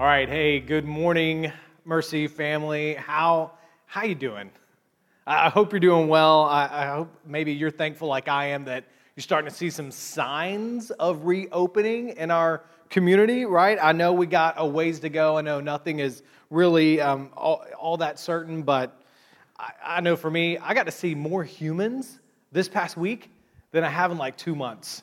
All right, hey, good morning, Mercy family. How how you doing? I hope you're doing well. I, I hope maybe you're thankful, like I am, that you're starting to see some signs of reopening in our community. Right? I know we got a ways to go. I know nothing is really um, all, all that certain, but I, I know for me, I got to see more humans this past week than I have in like two months.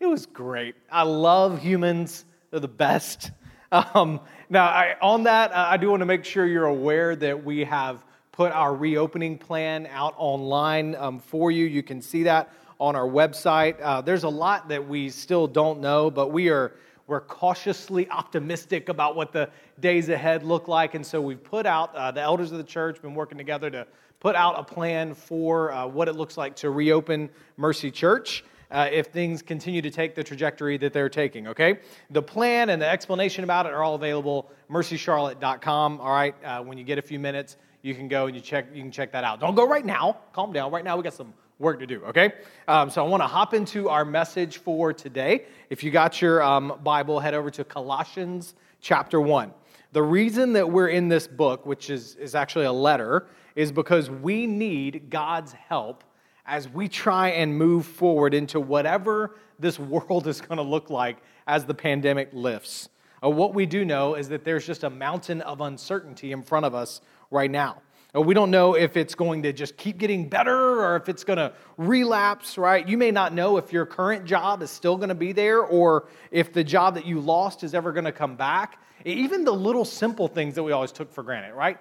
It was great. I love humans. They're the best. Um, now, I, on that, I do want to make sure you're aware that we have put our reopening plan out online um, for you. You can see that on our website. Uh, there's a lot that we still don't know, but we are we're cautiously optimistic about what the days ahead look like, and so we've put out uh, the elders of the church been working together to put out a plan for uh, what it looks like to reopen Mercy Church uh, if things continue to take the trajectory that they're taking, okay? The plan and the explanation about it are all available, mercycharlotte.com, all right? Uh, when you get a few minutes, you can go and you, check, you can check that out. Don't go right now. Calm down. Right now, we got some work to do, okay? Um, so I want to hop into our message for today. If you got your um, Bible, head over to Colossians chapter 1. The reason that we're in this book, which is, is actually a letter, is because we need God's help as we try and move forward into whatever this world is going to look like as the pandemic lifts. Uh, what we do know is that there's just a mountain of uncertainty in front of us right now. Uh, we don't know if it's going to just keep getting better or if it's going to relapse, right? You may not know if your current job is still going to be there or if the job that you lost is ever going to come back. Even the little simple things that we always took for granted, right?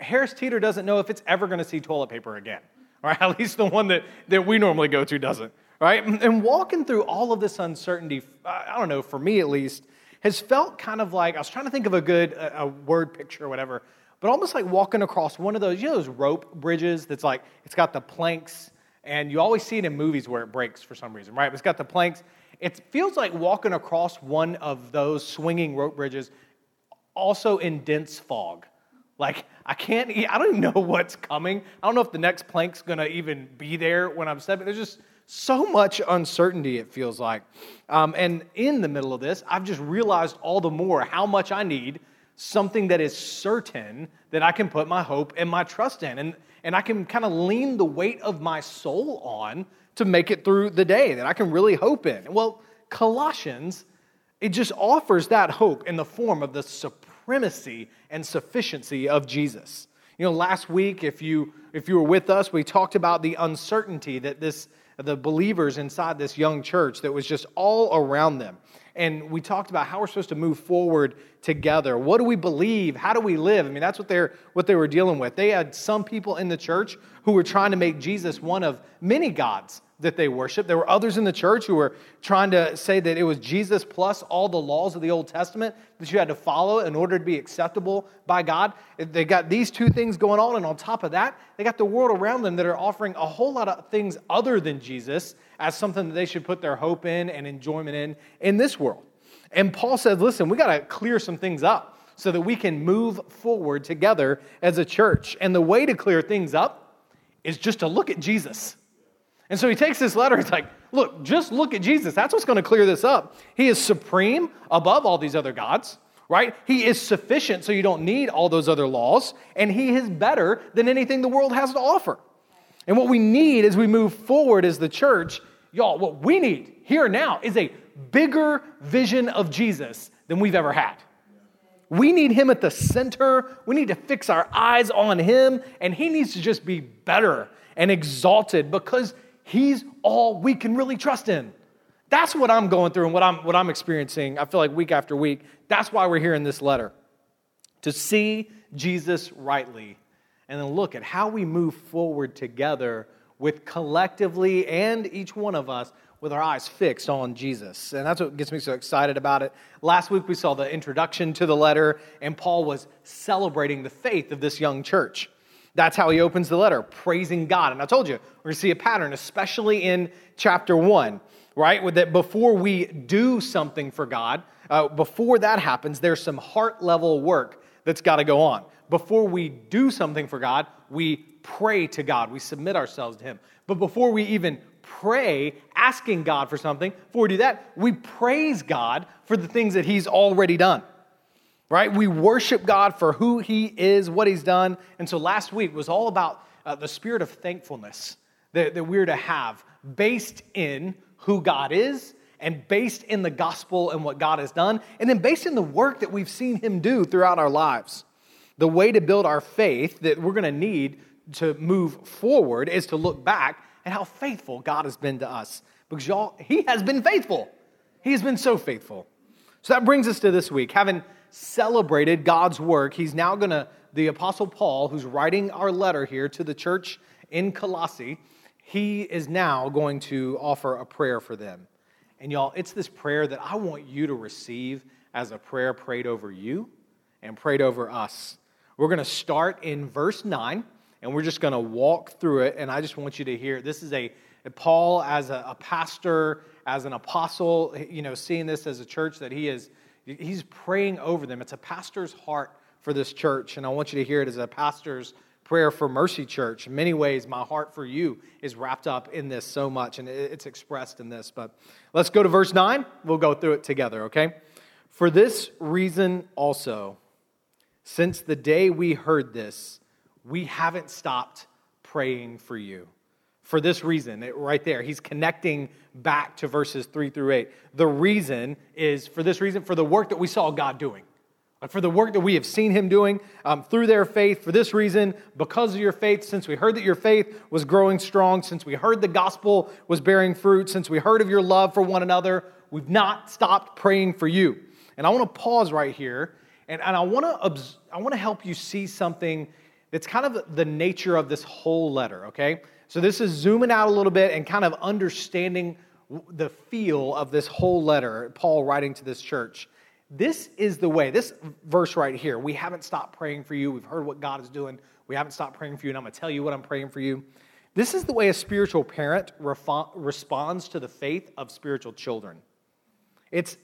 Harris Teeter doesn't know if it's ever going to see toilet paper again right? At least the one that, that we normally go to doesn't, right? And walking through all of this uncertainty, I don't know, for me at least, has felt kind of like I was trying to think of a good a, a word picture or whatever, but almost like walking across one of those, you know, those rope bridges that's like it's got the planks, and you always see it in movies where it breaks for some reason, right? It's got the planks. It feels like walking across one of those swinging rope bridges, also in dense fog. Like, I can't, I don't even know what's coming. I don't know if the next plank's gonna even be there when I'm stepping. There's just so much uncertainty, it feels like. Um, and in the middle of this, I've just realized all the more how much I need something that is certain that I can put my hope and my trust in. And, and I can kind of lean the weight of my soul on to make it through the day, that I can really hope in. Well, Colossians, it just offers that hope in the form of the supremacy and sufficiency of Jesus. You know, last week, if you if you were with us, we talked about the uncertainty that this the believers inside this young church that was just all around them. And we talked about how we're supposed to move forward together. What do we believe? How do we live? I mean, that's what they're what they were dealing with. They had some people in the church who were trying to make Jesus one of many gods that they worship. There were others in the church who were trying to say that it was Jesus plus all the laws of the Old Testament that you had to follow in order to be acceptable by God. They got these two things going on, and on top of that, they got the world around them that are offering a whole lot of things other than Jesus as something that they should put their hope in and enjoyment in in this world. And Paul says, listen, we got to clear some things up so that we can move forward together as a church. And the way to clear things up is just to look at Jesus. And so he takes this letter, he's like, look, just look at Jesus. That's what's going to clear this up. He is supreme above all these other gods, right? He is sufficient, so you don't need all those other laws, and He is better than anything the world has to offer. And what we need as we move forward as the church, y'all, what we need here now is a bigger vision of Jesus than we've ever had. We need him at the center. We need to fix our eyes on him, and he needs to just be better and exalted because he's all we can really trust in. That's what I'm going through and what I'm, what I'm experiencing. I feel like week after week. That's why we're here in this letter to see Jesus rightly and then look at how we move forward together with collectively and each one of us with our eyes fixed on Jesus. And that's what gets me so excited about it. Last week we saw the introduction to the letter, and Paul was celebrating the faith of this young church. That's how he opens the letter, praising God. And I told you, we're going to see a pattern, especially in chapter one right? That before we do something for God, uh, before that happens, there's some heart level work that's got to go on. Before we do something for God, we pray to God, we submit ourselves to Him. But before we even pray, asking God for something, before we do that, we praise God for the things that He's already done. Right? We worship God for who He is, what He's done. And so last week was all about uh, the spirit of thankfulness that, that we're to have based in who God is and based in the gospel and what God has done, and then based in the work that we've seen Him do throughout our lives. The way to build our faith that we're going to need to move forward is to look back at how faithful God has been to us. Because y'all, He has been faithful. He has been so faithful. So that brings us to this week. Having celebrated God's work, he's now going to, the Apostle Paul, who's writing our letter here to the church in Colossae, he is now going to offer a prayer for them. And y'all, it's this prayer that I want you to receive as a prayer prayed over you and prayed over us. We're going to start in verse 9 and we're just going to walk through it. And I just want you to hear this is a, Paul as a, a pastor, as an apostle, you know, seeing this as a church that he is, he's praying over them. It's a pastor's heart for this church. And I want you to hear it as a pastor's prayer for Mercy Church. In many ways, my heart for you is wrapped up in this so much, and it's expressed in this. But let's go to verse 9. We'll go through it together, okay? For this reason also, since the day we heard this, we haven't stopped praying for you. For this reason, right there, he's connecting back to verses 3 through 8. The reason is for this reason, for the work that we saw God doing for the work that we have seen him doing um, through their faith. For this reason, because of your faith, since we heard that your faith was growing strong, since we heard the gospel was bearing fruit, since we heard of your love for one another, we've not stopped praying for you. And I want to pause right here, and, and I, want to I want to help you see something that's kind of the nature of this whole letter, okay? So this is zooming out a little bit and kind of understanding the feel of this whole letter, Paul writing to this church. This is the way, this verse right here, we haven't stopped praying for you. We've heard what God is doing. We haven't stopped praying for you, and I'm going to tell you what I'm praying for you. This is the way a spiritual parent responds to the faith of spiritual children. It's,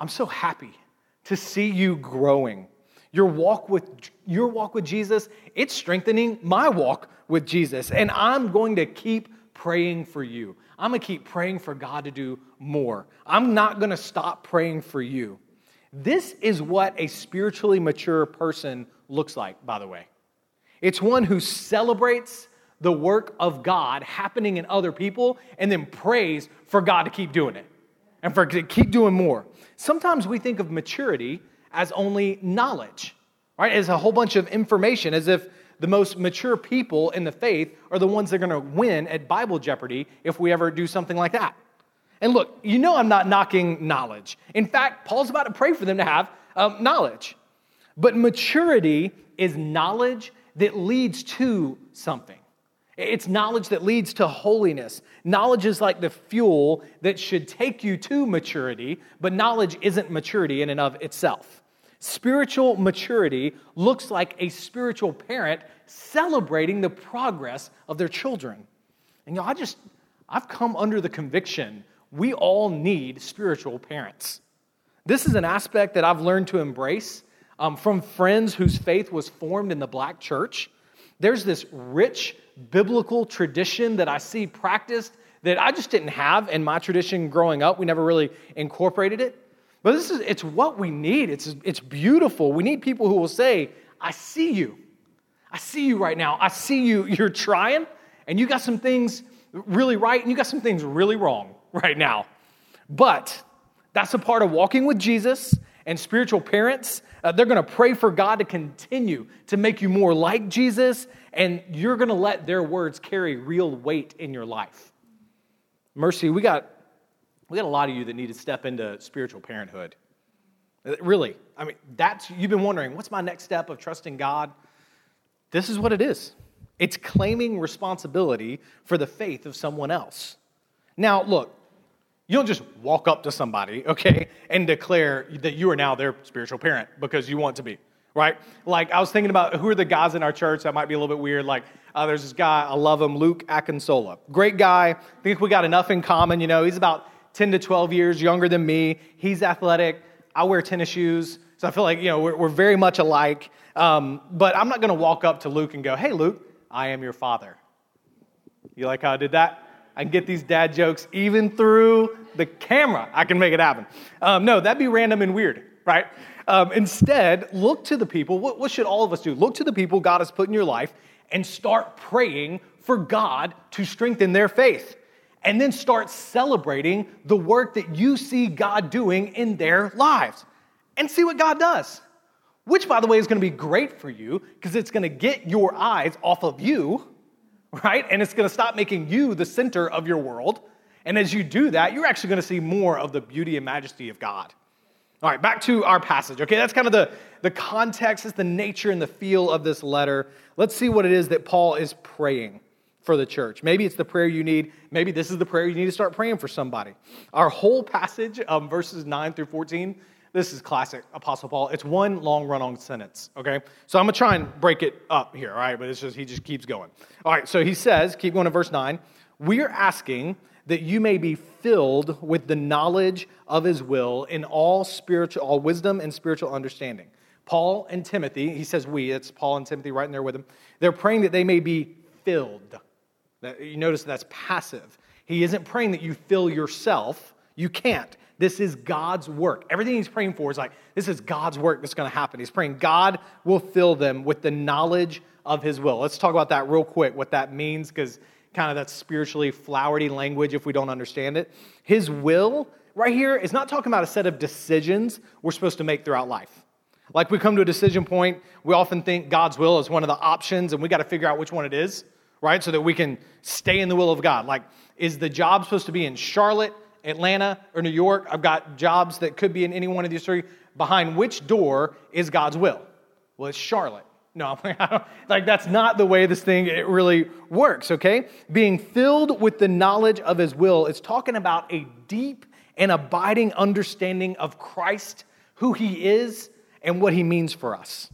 I'm so happy to see you growing. Your walk with your walk with Jesus, it's strengthening my walk with Jesus. And I'm going to keep praying for you. I'm going to keep praying for God to do more. I'm not going to stop praying for you. This is what a spiritually mature person looks like, by the way. It's one who celebrates the work of God happening in other people and then prays for God to keep doing it and for to keep doing more. Sometimes we think of maturity as only knowledge, right? As a whole bunch of information, as if the most mature people in the faith are the ones that are going to win at Bible Jeopardy if we ever do something like that. And look, you know I'm not knocking knowledge. In fact, Paul's about to pray for them to have um, knowledge. But maturity is knowledge that leads to something. It's knowledge that leads to holiness. Knowledge is like the fuel that should take you to maturity, but knowledge isn't maturity in and of itself. Spiritual maturity looks like a spiritual parent celebrating the progress of their children. And you know, I just, I've come under the conviction we all need spiritual parents. This is an aspect that I've learned to embrace um, from friends whose faith was formed in the black church. There's this rich biblical tradition that I see practiced that I just didn't have in my tradition growing up. We never really incorporated it. But this is it's what we need. It's it's beautiful. We need people who will say, "I see you. I see you right now. I see you. You're trying and you got some things really right and you got some things really wrong right now." But that's a part of walking with Jesus and spiritual parents. Uh, they're going to pray for God to continue to make you more like Jesus, and you're going to let their words carry real weight in your life. Mercy, we got, we got a lot of you that need to step into spiritual parenthood. Uh, really, I mean, that's, you've been wondering, what's my next step of trusting God? This is what it is it's claiming responsibility for the faith of someone else. Now, look, you don't just walk up to somebody, okay, and declare that you are now their spiritual parent because you want to be, right? Like, I was thinking about who are the guys in our church that might be a little bit weird. Like, uh, there's this guy, I love him, Luke Akinsola. Great guy. I think we got enough in common. You know, he's about 10 to 12 years younger than me. He's athletic. I wear tennis shoes. So I feel like, you know, we're, we're very much alike. Um, but I'm not going to walk up to Luke and go, hey, Luke, I am your father. You like how I did that? I can get these dad jokes even through the camera. I can make it happen. Um, no, that'd be random and weird, right? Um, instead, look to the people. What, what should all of us do? Look to the people God has put in your life and start praying for God to strengthen their faith. And then start celebrating the work that you see God doing in their lives and see what God does. Which, by the way, is to be great for you because it's to get your eyes off of you right? And it's to stop making you the center of your world. And as you do that, you're actually to see more of the beauty and majesty of God. All right, back to our passage. Okay, that's kind of the, the context, it's the nature and the feel of this letter. Let's see what it is that Paul is praying for the church. Maybe it's the prayer you need. Maybe this is the prayer you need to start praying for somebody. Our whole passage, um, verses 9 through 14, this is classic Apostle Paul. It's one long run on sentence, okay? So I'm gonna try and break it up here, all right? But it's just, he just keeps going. All right, so he says, keep going to verse 9. We are asking that you may be filled with the knowledge of his will in all spiritual, all wisdom and spiritual understanding. Paul and Timothy, he says we, it's Paul and Timothy right in there with him. They're praying that they may be filled. You notice that's passive. He isn't praying that you fill yourself. You can't. This is God's work. Everything he's praying for is like, this is God's work that's going to happen. He's praying God will fill them with the knowledge of his will. Let's talk about that real quick, what that means, because kind of that spiritually flowery language if we don't understand it. His will, right here, is not talking about a set of decisions we're supposed to make throughout life. Like we come to a decision point, we often think God's will is one of the options, and we got to figure out which one it is, right? So that we can stay in the will of God. Like, is the job supposed to be in Charlotte? Atlanta, or New York. I've got jobs that could be in any one of these three. Behind which door is God's will? Well, it's Charlotte. No, like that's not the way this thing it really works, okay? Being filled with the knowledge of his will is talking about a deep and abiding understanding of Christ, who he is, and what he means for us.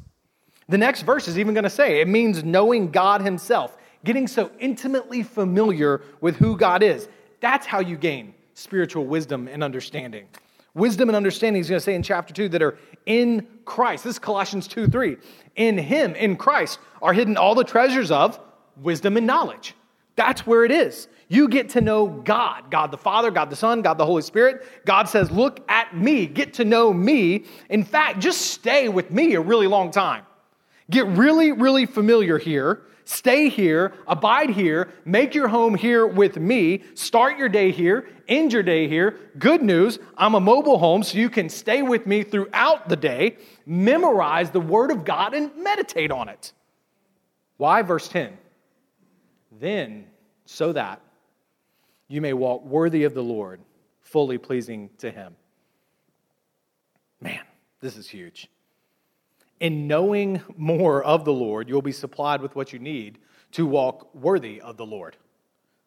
The next verse is even going to say it means knowing God himself, getting so intimately familiar with who God is. That's how you gain spiritual wisdom and understanding. Wisdom and understanding, he's going to say in chapter 2, that are in Christ. This is Colossians 2 3. In him, in Christ, are hidden all the treasures of wisdom and knowledge. That's where it is. You get to know God, God the Father, God the Son, God the Holy Spirit. God says, Look at me, get to know me. In fact, just stay with me a really long time. Get really, really familiar here Stay here, abide here, make your home here with me, start your day here, end your day here. Good news, I'm a mobile home, so you can stay with me throughout the day, memorize the Word of God, and meditate on it. Why? Verse 10. Then, so that you may walk worthy of the Lord, fully pleasing to Him. Man, this is huge in knowing more of the Lord, you'll be supplied with what you need to walk worthy of the Lord.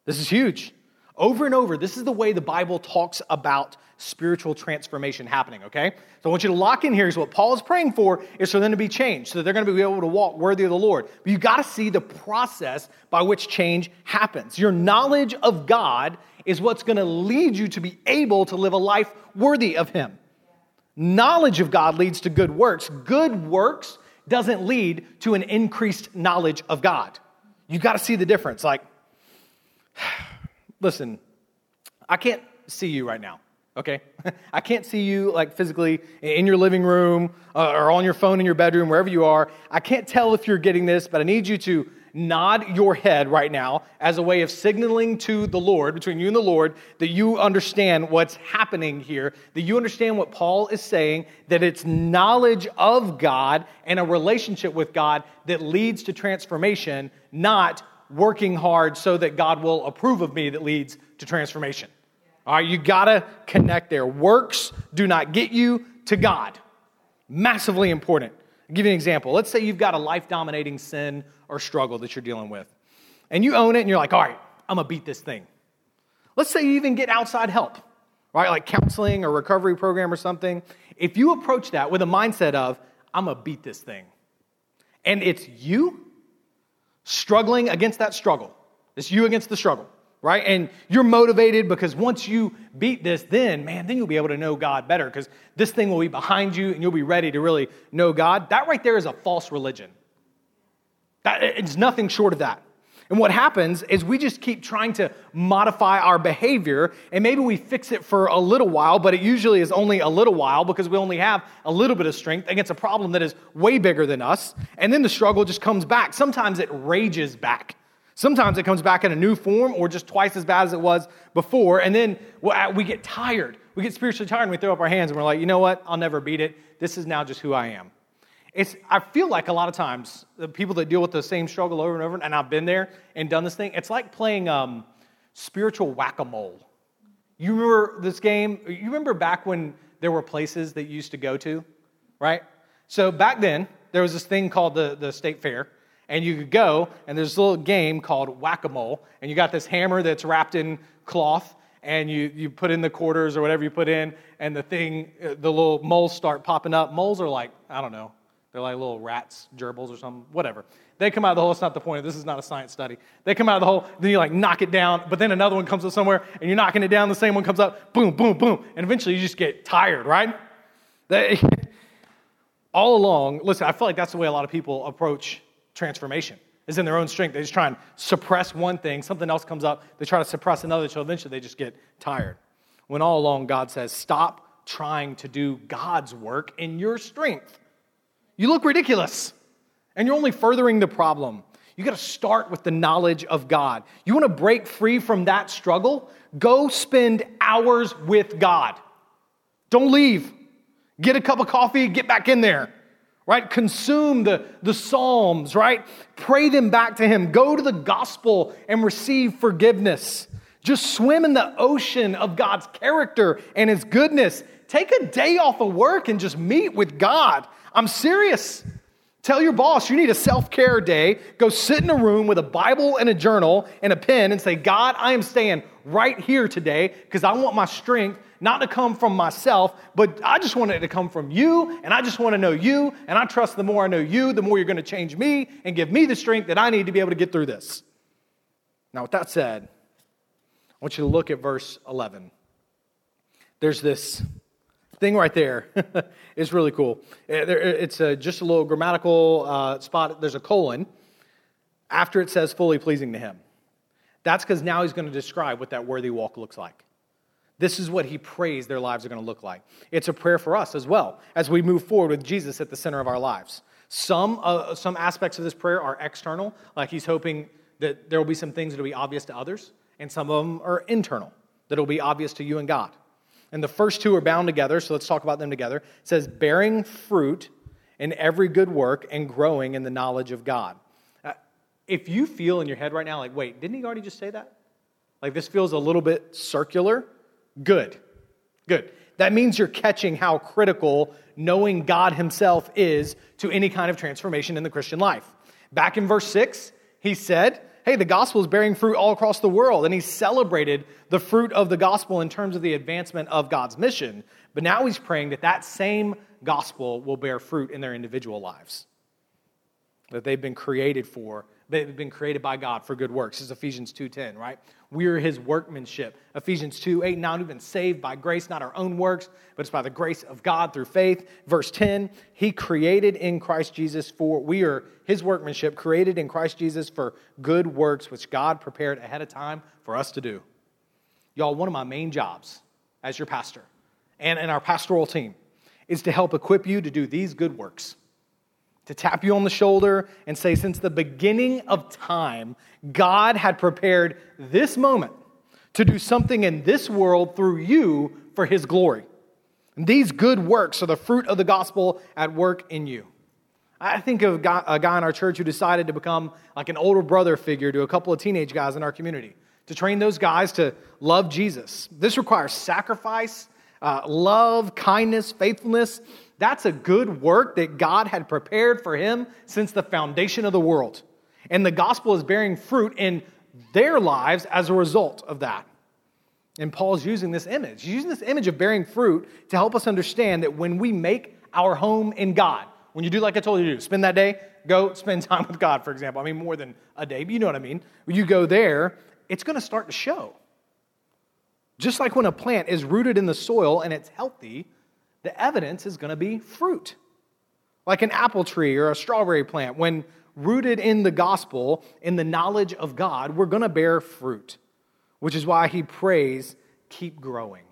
This is huge. Over and over, this is the way the Bible talks about spiritual transformation happening, okay? So I want you to lock in here is what Paul is praying for is for them to be changed, so they're to be able to walk worthy of the Lord. But you got to see the process by which change happens. Your knowledge of God is what's to lead you to be able to live a life worthy of Him. Knowledge of God leads to good works. Good works doesn't lead to an increased knowledge of God. You got to see the difference. Like, listen, I can't see you right now. okay? I can't see you like physically in your living room uh, or on your phone in your bedroom, wherever you are. I can't tell if you're getting this, but I need you to nod your head right now as a way of signaling to the Lord, between you and the Lord, that you understand what's happening here, that you understand what Paul is saying, that it's knowledge of God and a relationship with God that leads to transformation, not working hard so that God will approve of me that leads to transformation. All right, you gotta connect there. Works do not get you to God. Massively important. I'll give you an example. Let's say you've got a life dominating sin or struggle that you're dealing with, and you own it and you're like, all right, I'm gonna beat this thing. Let's say you even get outside help, right? Like counseling or recovery program or something. If you approach that with a mindset of, I'm gonna beat this thing, and it's you struggling against that struggle, it's you against the struggle right? And you're motivated because once you beat this, then, man, then you'll be able to know God better because this thing will be behind you and you'll be ready to really know God. That right there is a false religion. That, it's nothing short of that. And what happens is we just keep trying to modify our behavior, and maybe we fix it for a little while, but it usually is only a little while because we only have a little bit of strength against a problem that is way bigger than us. And then the struggle just comes back. Sometimes it rages back. Sometimes it comes back in a new form or just twice as bad as it was before. And then we uh, get tired. We get spiritually tired and we throw up our hands and we're like, you know what? I'll never beat it. This is now just who I am. It's, I feel like a lot of times the people that deal with the same struggle over and over, and I've been there and done this thing, it's like playing um, spiritual whack a mole. You remember this game? You remember back when there were places that you used to go to, right? So back then, there was this thing called the, the state fair and you could go, and there's a little game called whack a mole, and you got this hammer that's wrapped in cloth, and you, you put in the quarters or whatever you put in, and the thing, uh, the little moles start popping up. Moles are like, I don't know, they're like little rats, gerbils or something, whatever. They come out of the hole. It's not the point. This is not a science study. They come out of the hole, then you like knock it down, but then another one comes up somewhere, and you're knocking it down. The same one comes up, boom, boom, boom, and eventually you just get tired, right? They, all along, listen, I feel like that's the way a lot of people approach transformation is in their own strength. They just try and suppress one thing, something else comes up, they try to suppress another, so eventually they just get tired. When all along God says, stop trying to do God's work in your strength. You look ridiculous, and you're only furthering the problem. You got to start with the knowledge of God. You want to break free from that struggle? Go spend hours with God. Don't leave. Get a cup of coffee, get back in there right? Consume the, the Psalms, right? Pray them back to Him. Go to the gospel and receive forgiveness. Just swim in the ocean of God's character and His goodness. Take a day off of work and just meet with God. I'm serious. Tell your boss you need a self care day. Go sit in a room with a Bible and a journal and a pen and say, God, I am staying right here today because I want my strength not to come from myself, but I just want it to come from you, and I just want to know you, and I trust the more I know you, the more you're going to change me and give me the strength that I need to be able to get through this. Now, with that said, I want you to look at verse 11. There's this thing right there is really cool. Eh, it's a, just a little grammatical uh, spot. There's a colon after it says fully pleasing to him. That's because now he's going to describe what that worthy walk looks like. This is what he prays their lives are going to look like. It's a prayer for us as well as we move forward with Jesus at the center of our lives. Some, uh, some aspects of this prayer are external, like he's hoping that there will be some things that will be obvious to others, and some of them are internal, that will be obvious to you and God. And the first two are bound together, so let's talk about them together. It says, bearing fruit in every good work and growing in the knowledge of God. Uh, if you feel in your head right now, like, wait, didn't he already just say that? Like, this feels a little bit circular Good. Good. That means you're catching how critical knowing God Himself is to any kind of transformation in the Christian life. Back in verse 6, he said, Hey, the gospel is bearing fruit all across the world. And he celebrated the fruit of the gospel in terms of the advancement of God's mission. But now he's praying that that same gospel will bear fruit in their individual lives, that they've been created for They've been created by God for good works. This is Ephesians 2.10, right? We're his workmanship. Ephesians 2, 8, 9, we've been saved by grace, not our own works, but it's by the grace of God through faith. Verse 10, he created in Christ Jesus for, we are his workmanship, created in Christ Jesus for good works, which God prepared ahead of time for us to do. Y'all, one of my main jobs as your pastor – and, and our pastoral team is to help equip you to do these good works. To tap you on the shoulder and say, since the beginning of time, God had prepared this moment to do something in this world through you for his glory. And these good works are the fruit of the gospel at work in you. I think of a guy in our church who decided to become like an older brother figure to a couple of teenage guys in our community, to train those guys to love Jesus. This requires sacrifice, uh, love, kindness, faithfulness. That's a good work that God had prepared for him since the foundation of the world. And the gospel is bearing fruit in their lives as a result of that. And Paul's using this image. He's using this image of bearing fruit to help us understand that when we make our home in God, when you do like I told you to do, spend that day, go spend time with God, for example. I mean, more than a day, but you know what I mean. When you go there, it's going to start to show. Just like when a plant is rooted in the soil and it's healthy, the evidence is going to be fruit. Like an apple tree or a strawberry plant, when rooted in the gospel, in the knowledge of God, we're going to bear fruit, which is why he prays, keep growing.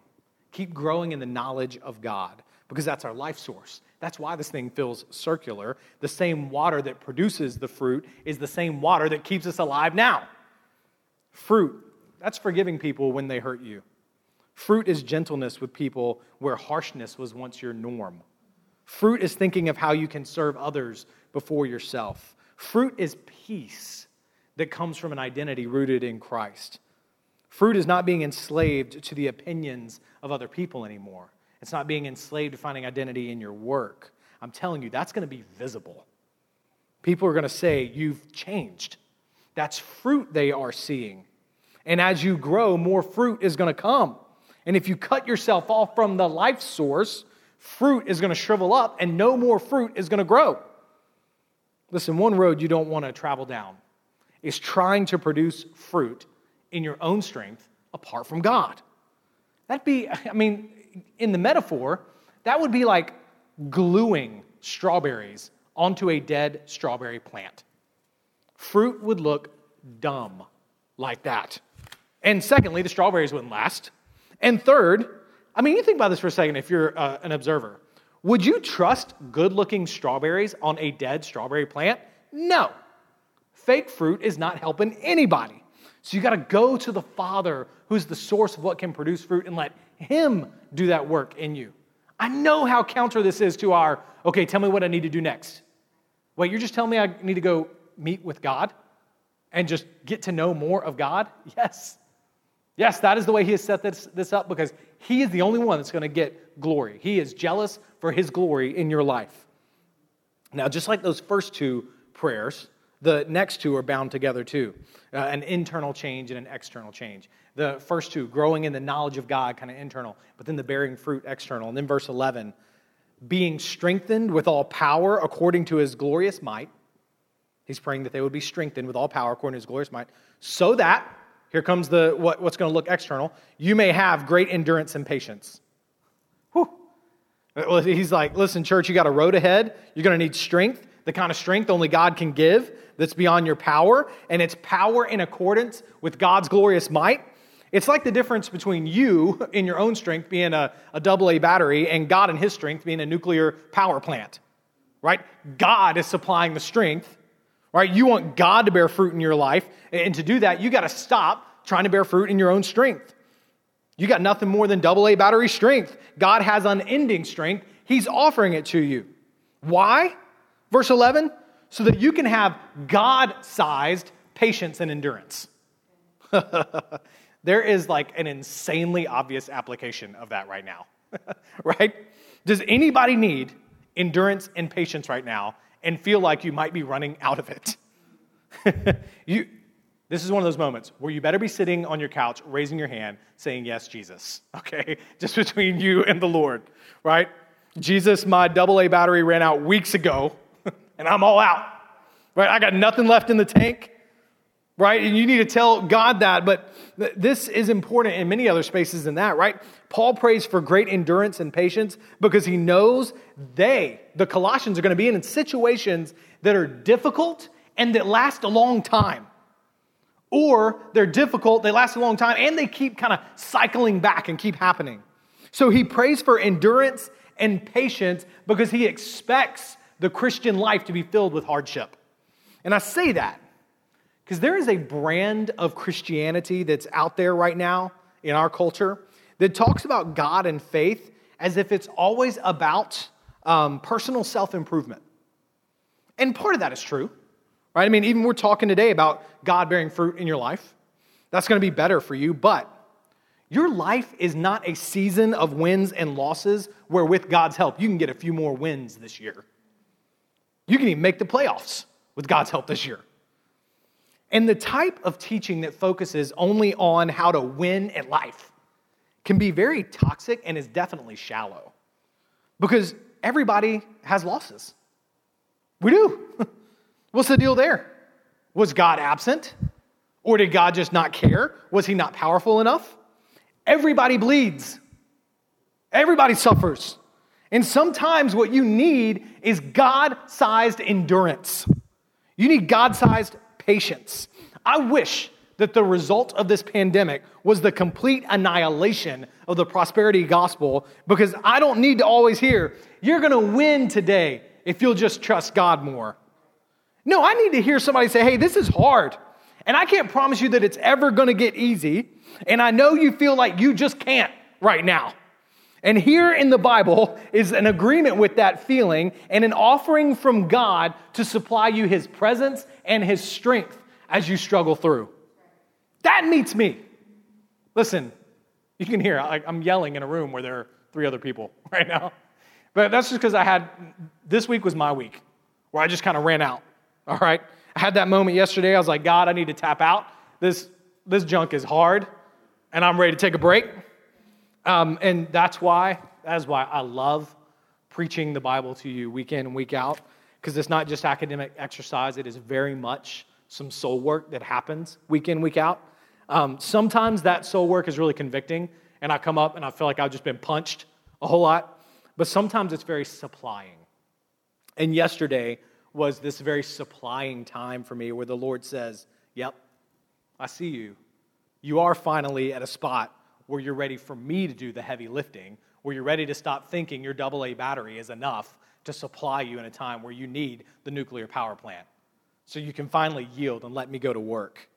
Keep growing in the knowledge of God, because that's our life source. That's why this thing feels circular. The same water that produces the fruit is the same water that keeps us alive now. Fruit, that's forgiving people when they hurt you. Fruit is gentleness with people where harshness was once your norm. Fruit is thinking of how you can serve others before yourself. Fruit is peace that comes from an identity rooted in Christ. Fruit is not being enslaved to the opinions of other people anymore. It's not being enslaved to finding identity in your work. I'm telling you, that's going to be visible. People are going to say, You've changed. That's fruit they are seeing. And as you grow, more fruit is going to come. And if you cut yourself off from the life source, fruit is going to shrivel up and no more fruit is going to grow. Listen, one road you don't want to travel down is trying to produce fruit in your own strength apart from God. That'd be, I mean, in the metaphor, that would be like gluing strawberries onto a dead strawberry plant. Fruit would look dumb like that. And secondly, the strawberries wouldn't last. And third, I mean, you think about this for a second if you're uh, an observer. Would you trust good looking strawberries on a dead strawberry plant? No. Fake fruit is not helping anybody. So you got to go to the Father, who's the source of what can produce fruit, and let him do that work in you. I know how counter this is to our, okay, tell me what I need to do next. Wait, you're just telling me I need to go meet with God and just get to know more of God? Yes. Yes, that is the way he has set this, this up because he is the only one that's going to get glory. He is jealous for his glory in your life. Now, just like those first two prayers, the next two are bound together too uh, an internal change and an external change. The first two, growing in the knowledge of God, kind of internal, but then the bearing fruit, external. And then verse 11, being strengthened with all power according to his glorious might. He's praying that they would be strengthened with all power according to his glorious might, so that, here comes the what, what's going to look external, you may have great endurance and patience. Whew. Well, he's like, listen, church, you got a road ahead. You're going to need strength, the kind of strength only God can give that's beyond your power, and it's power in accordance with God's glorious might. It's like the difference between you in your own strength being a, a double A battery and God in his strength being a nuclear power plant, right? God is supplying the strength, right? You want God to bear fruit in your life. And to do that, you got to stop trying to bear fruit in your own strength. You got nothing more than double A battery strength. God has unending strength. He's offering it to you. Why? Verse 11, so that you can have God sized patience and endurance. There is like an insanely obvious application of that right now, right? Does anybody need endurance and patience right now and feel like you might be running out of it? you, this is one of those moments where you better be sitting on your couch, raising your hand, saying, Yes, Jesus, okay? Just between you and the Lord, right? Jesus, my double A battery ran out weeks ago, and I'm all out, right? I got nothing left in the tank right? And you need to tell God that, but this is important in many other spaces than that, right? Paul prays for great endurance and patience because he knows they, the Colossians, are going to be in situations that are difficult and that last a long time. Or they're difficult, they last a long time, and they keep kind of cycling back and keep happening. So he prays for endurance and patience because he expects the Christian life to be filled with hardship. And I say that because there is a brand of Christianity that's out there right now in our culture that talks about God and faith as if it's always about um, personal self improvement. And part of that is true, right? I mean, even we're talking today about God bearing fruit in your life. That's going to be better for you, but your life is not a season of wins and losses where, with God's help, you can get a few more wins this year. You can even make the playoffs with God's help this year. And the type of teaching that focuses only on how to win at life can be very toxic and is definitely shallow because everybody has losses. We do. What's the deal there? Was God absent? Or did God just not care? Was he not powerful enough? Everybody bleeds, everybody suffers. And sometimes what you need is God sized endurance. You need God sized patience. I wish that the result of this pandemic was the complete annihilation of the prosperity gospel because I don't need to always hear, you're going to win today if you'll just trust God more. No, I need to hear somebody say, hey, this is hard. And I can't promise you that it's ever going to get easy. And I know you feel like you just can't right now. And here in the Bible is an agreement with that feeling and an offering from God to supply you his presence and his strength as you struggle through. That meets me. Listen, you can hear I'm yelling in a room where there are three other people right now. But that's just because I had, this week was my week where I just kind of ran out. All right? I had that moment yesterday. I was like, God, I need to tap out. This, this junk is hard, and I'm ready to take a break. Um, and that's why, that's why I love preaching the Bible to you week in and week out, because it's not just academic exercise, it is very much some soul work that happens week in, week out. Um, sometimes that soul work is really convicting, and I come up and I feel like I've just been punched a whole lot, but sometimes it's very supplying. And yesterday was this very supplying time for me where the Lord says, Yep, I see you. You are finally at a spot where you're ready for me to do the heavy lifting, where you're ready to stop thinking your AA battery is enough to supply you in a time where you need the nuclear power plant. So you can finally yield and let me go to work.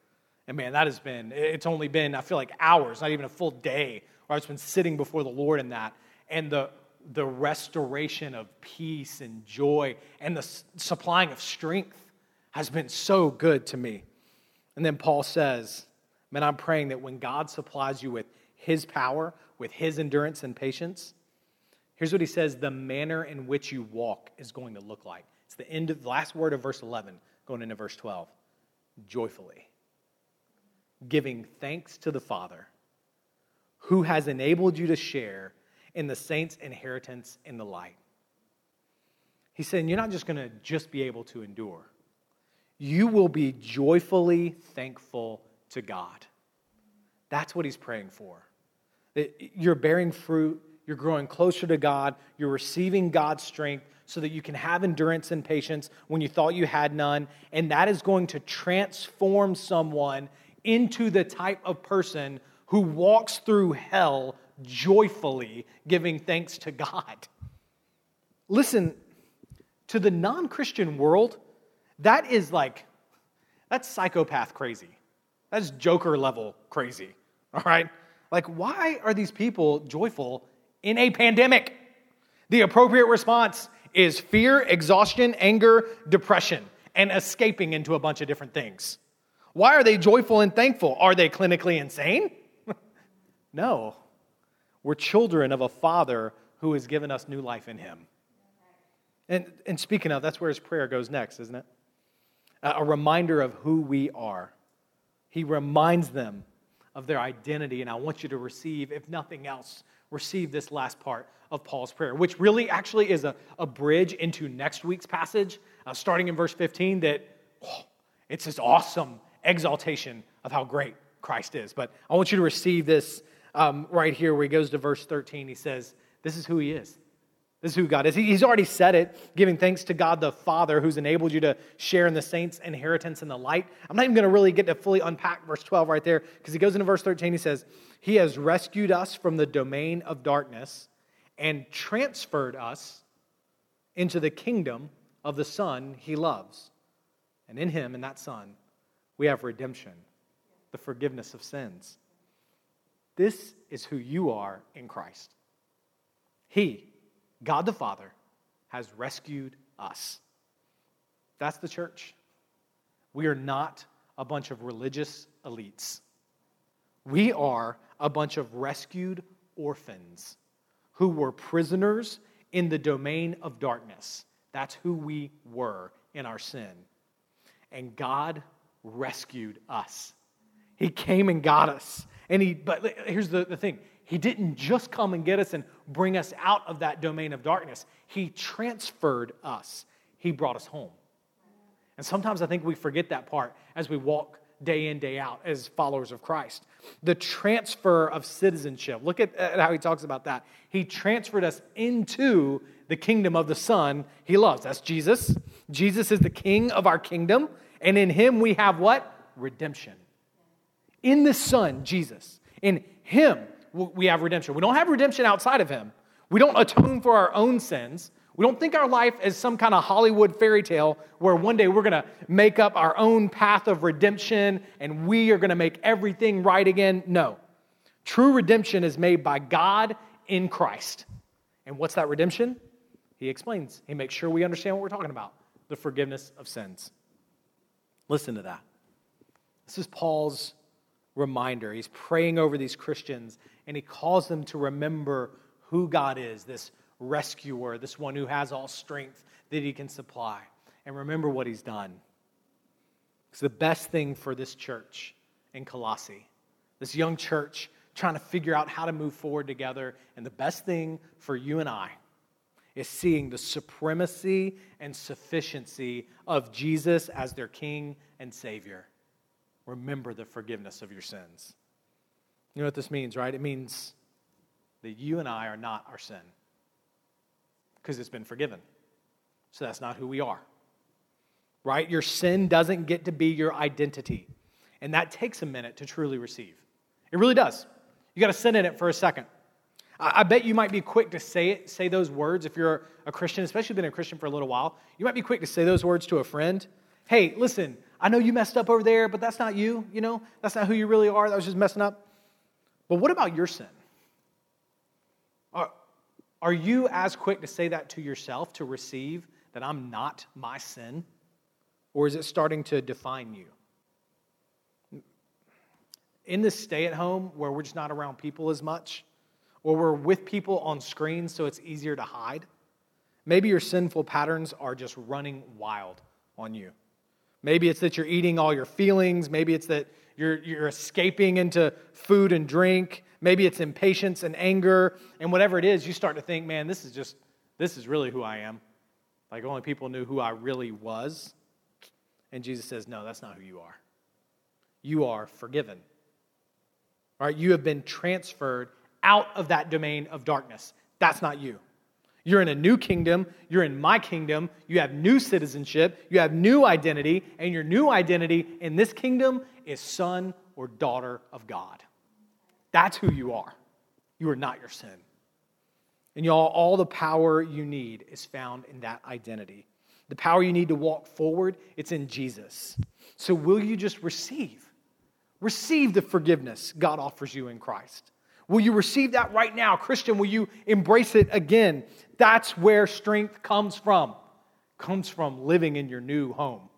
And man, that has been, it's only been, I feel like hours, not even a full day, where I've been sitting before the Lord in that. And the, the restoration of peace and joy and the supplying of strength has been so good to me. And then Paul says, Man, I'm praying that when God supplies you with his power, with his endurance and patience, here's what he says the manner in which you walk is going to look like. It's the end of the last word of verse 11, going into verse 12. Joyfully, giving thanks to the Father who has enabled you to share in the saints' inheritance in the light. He's saying you're not just going to just be able to endure, you will be joyfully thankful to God. That's what he's praying for. That you're bearing fruit, you're growing closer to God, you're receiving God's strength so that you can have endurance and patience when you thought you had none. And that is going to transform someone into the type of person who walks through hell joyfully giving thanks to God. Listen, to the non Christian world, that is like, that's psychopath crazy. That's Joker level crazy, all right? Like, why are these people joyful in a pandemic? The appropriate response is fear, exhaustion, anger, depression, and escaping into a bunch of different things. Why are they joyful and thankful? Are they clinically insane? no. We're children of a father who has given us new life in him. And, and speaking of, that's where his prayer goes next, isn't it? a reminder of who we are. He reminds them of their identity, and I want you to receive, if nothing else, receive this last part of Paul's prayer, which really actually is a, a bridge into next week's passage, uh, starting in verse 15, that oh, it's this awesome exaltation of how great Christ is. But I want you to receive this um, right here where he goes to verse 13. He says, This is who he is. This is who God is. He's already said it, giving thanks to God the Father who's enabled you to share in the saints' inheritance in the light. I'm not even going to really get to fully unpack verse 12 right there because he goes into verse 13. He says, He has rescued us from the domain of darkness and transferred us into the kingdom of the Son he loves. And in him, in that Son, we have redemption, the forgiveness of sins. This is who you are in Christ. He, God the Father, has rescued us. That's the church. We are not a bunch of religious elites. We are a bunch of rescued orphans who were prisoners in the domain of darkness. That's who we were in our sin. And God rescued us. He came and got us. And he, but here's the, the thing He didn't just come and get us and bring us out of that domain of darkness, He transferred us. He brought us home. And sometimes I think we forget that part as we walk day in, day out as followers of Christ. The transfer of citizenship. Look at, at, how he talks about that. He transferred us into the kingdom of the Son he loves. That's Jesus. Jesus is the king of our kingdom. And in him we have what? Redemption. In the Son, Jesus. In him we have redemption. We don't have redemption outside of him. We don't atone for our own sins. We don't think our life is some kind of Hollywood fairy tale where one day we're going to make up our own path of redemption and we are going to make everything right again. No. True redemption is made by God in Christ. And what's that redemption? He explains. He makes sure we understand what we're talking about the forgiveness of sins. Listen to that. This is Paul's reminder. He's praying over these Christians and he calls them to remember who God is, this rescuer, this one who has all strength that he can supply. And remember what he's done. It's the best thing for this church in Colossae, this young church trying to figure out how to move forward together. And the best thing for you and I is seeing the supremacy and sufficiency of Jesus as their King and Savior. Remember the forgiveness of your sins. You know what this means, right? It means that you and I are not our sin because it's been forgiven. So that's not who we are. Right? Your sin doesn't get to be your identity. And that takes a minute to truly receive. It really does. You got to sit in it for a second. I bet you might be quick to say it, say those words if you're a Christian, especially been a Christian for a little while. You might be quick to say those words to a friend. Hey, listen, I know you messed up over there, but that's not you, you know? That's not who you really are. That was just messing up. But what about your sin? Are, are you as quick to say that to yourself, to receive that I'm not my sin? Or is it starting to define you? In this stay at home where we're just not around people as much, or we're with people on screens so it's easier to hide, maybe your sinful patterns are just running wild on you. Maybe it's that you're eating all your feelings. Maybe it's that you're, you're escaping into food and drink. Maybe it's impatience and anger. And whatever it is, you start to think, man, this is just, this is really who I am. Like only people knew who I really was. And Jesus says, no, that's not who you are. You are forgiven. All right, you have been transferred out of that domain of darkness. That's not you. You're in a new kingdom. You're in my kingdom. You have new citizenship. You have new identity. And your new identity in this kingdom is son or daughter of God. That's who you are. You are not your sin. And y'all, all the power you need is found in that identity. The power you need to walk forward, it's in Jesus. So will you just receive? Receive the forgiveness God offers you in Christ. Will you receive that right now? Christian, will you embrace it again? That's where strength comes from. Comes from living in your new home.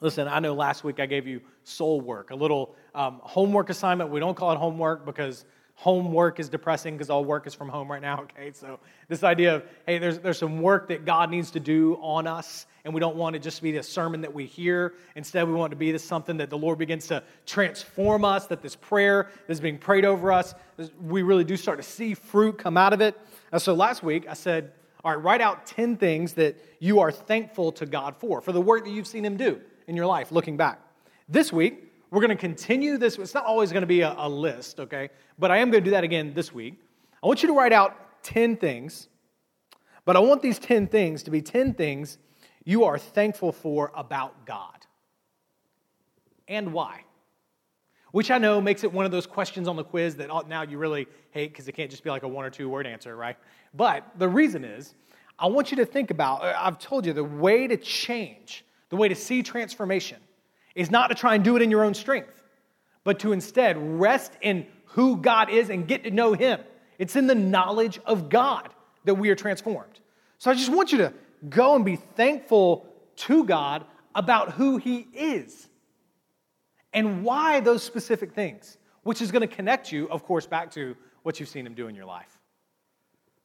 Listen, I know last week I gave you soul work, a little um, homework assignment. We don't call it homework because homework is depressing because all work is from home right now, okay? So, this idea of, hey, there's, there's some work that God needs to do on us, and we don't want it just to be a sermon that we hear. Instead, we want it to be this something that the Lord begins to transform us, that this prayer that's being prayed over us, we really do start to see fruit come out of it. So, last week I said, all right, write out 10 things that you are thankful to God for, for the work that you've seen Him do in your life, looking back. This week, we're going to continue this. It's not always going to be a, a list, okay? But I am going to do that again this week. I want you to write out 10 things But I want these 10 things to be 10 things you are thankful for about God. And why? Which I know makes it one of those questions on the quiz that now you really hate because it can't just be like a one or two word answer, right? But the reason is, I want you to think about, uh, I've told you, the way to change, the way to see transformation is not to try and do it in your own strength, but to instead rest in who God is and get to know Him. It's in the knowledge of God that we are transformed. So I just want you to go and be thankful to God about who He is and why those specific things, which is going to connect you, of course, back to what you've seen Him do in your life.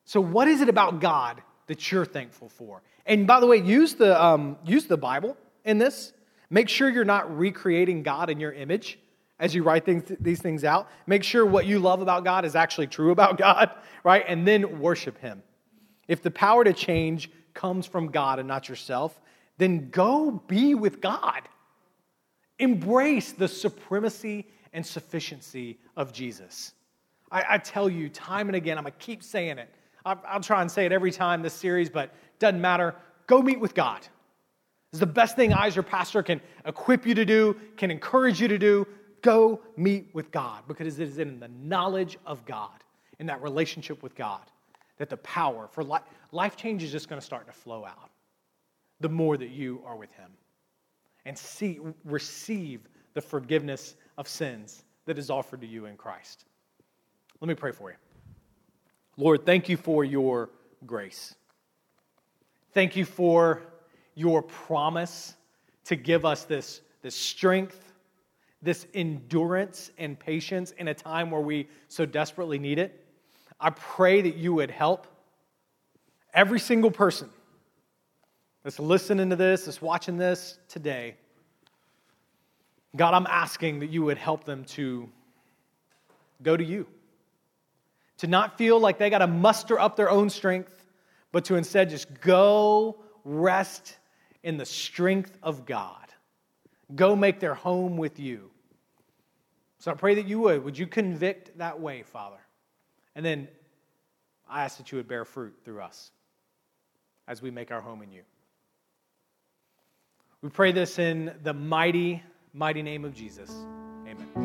So, what is it about God that you're thankful for? And by the way, use the, um, use the Bible in this. Make sure you're not recreating God in your image as you write things, these things out. Make sure what you love about God is actually true about God, right? And then worship Him. If the power to change comes from God and not yourself, then go be with God. Embrace the supremacy and sufficiency of Jesus. I, I tell you time and again, I'm going to keep saying it. I'll, I'll try and say it every time this series, but doesn't matter. Go meet with God. Is the best thing I, as your pastor, can equip you to do, can encourage you to do. Go meet with God because it is in the knowledge of God, in that relationship with God, that the power for life, life change is just going to start to flow out the more that you are with Him and see, receive the forgiveness of sins that is offered to you in Christ. Let me pray for you. Lord, thank you for your grace. Thank you for your promise to give us this, this strength, this endurance and patience in a time where we so desperately need it. I pray that you would help every single person that's listening to this, that's watching this today. God, I'm asking that you would help them to go to you, to not feel like they got to muster up their own strength, but to instead just go rest in the strength of God. Go make their home with you. So I pray that you would. Would you convict that way, Father? And then I ask that you would bear fruit through us as we make our home in you. We pray this in the mighty, mighty name of Jesus. Amen.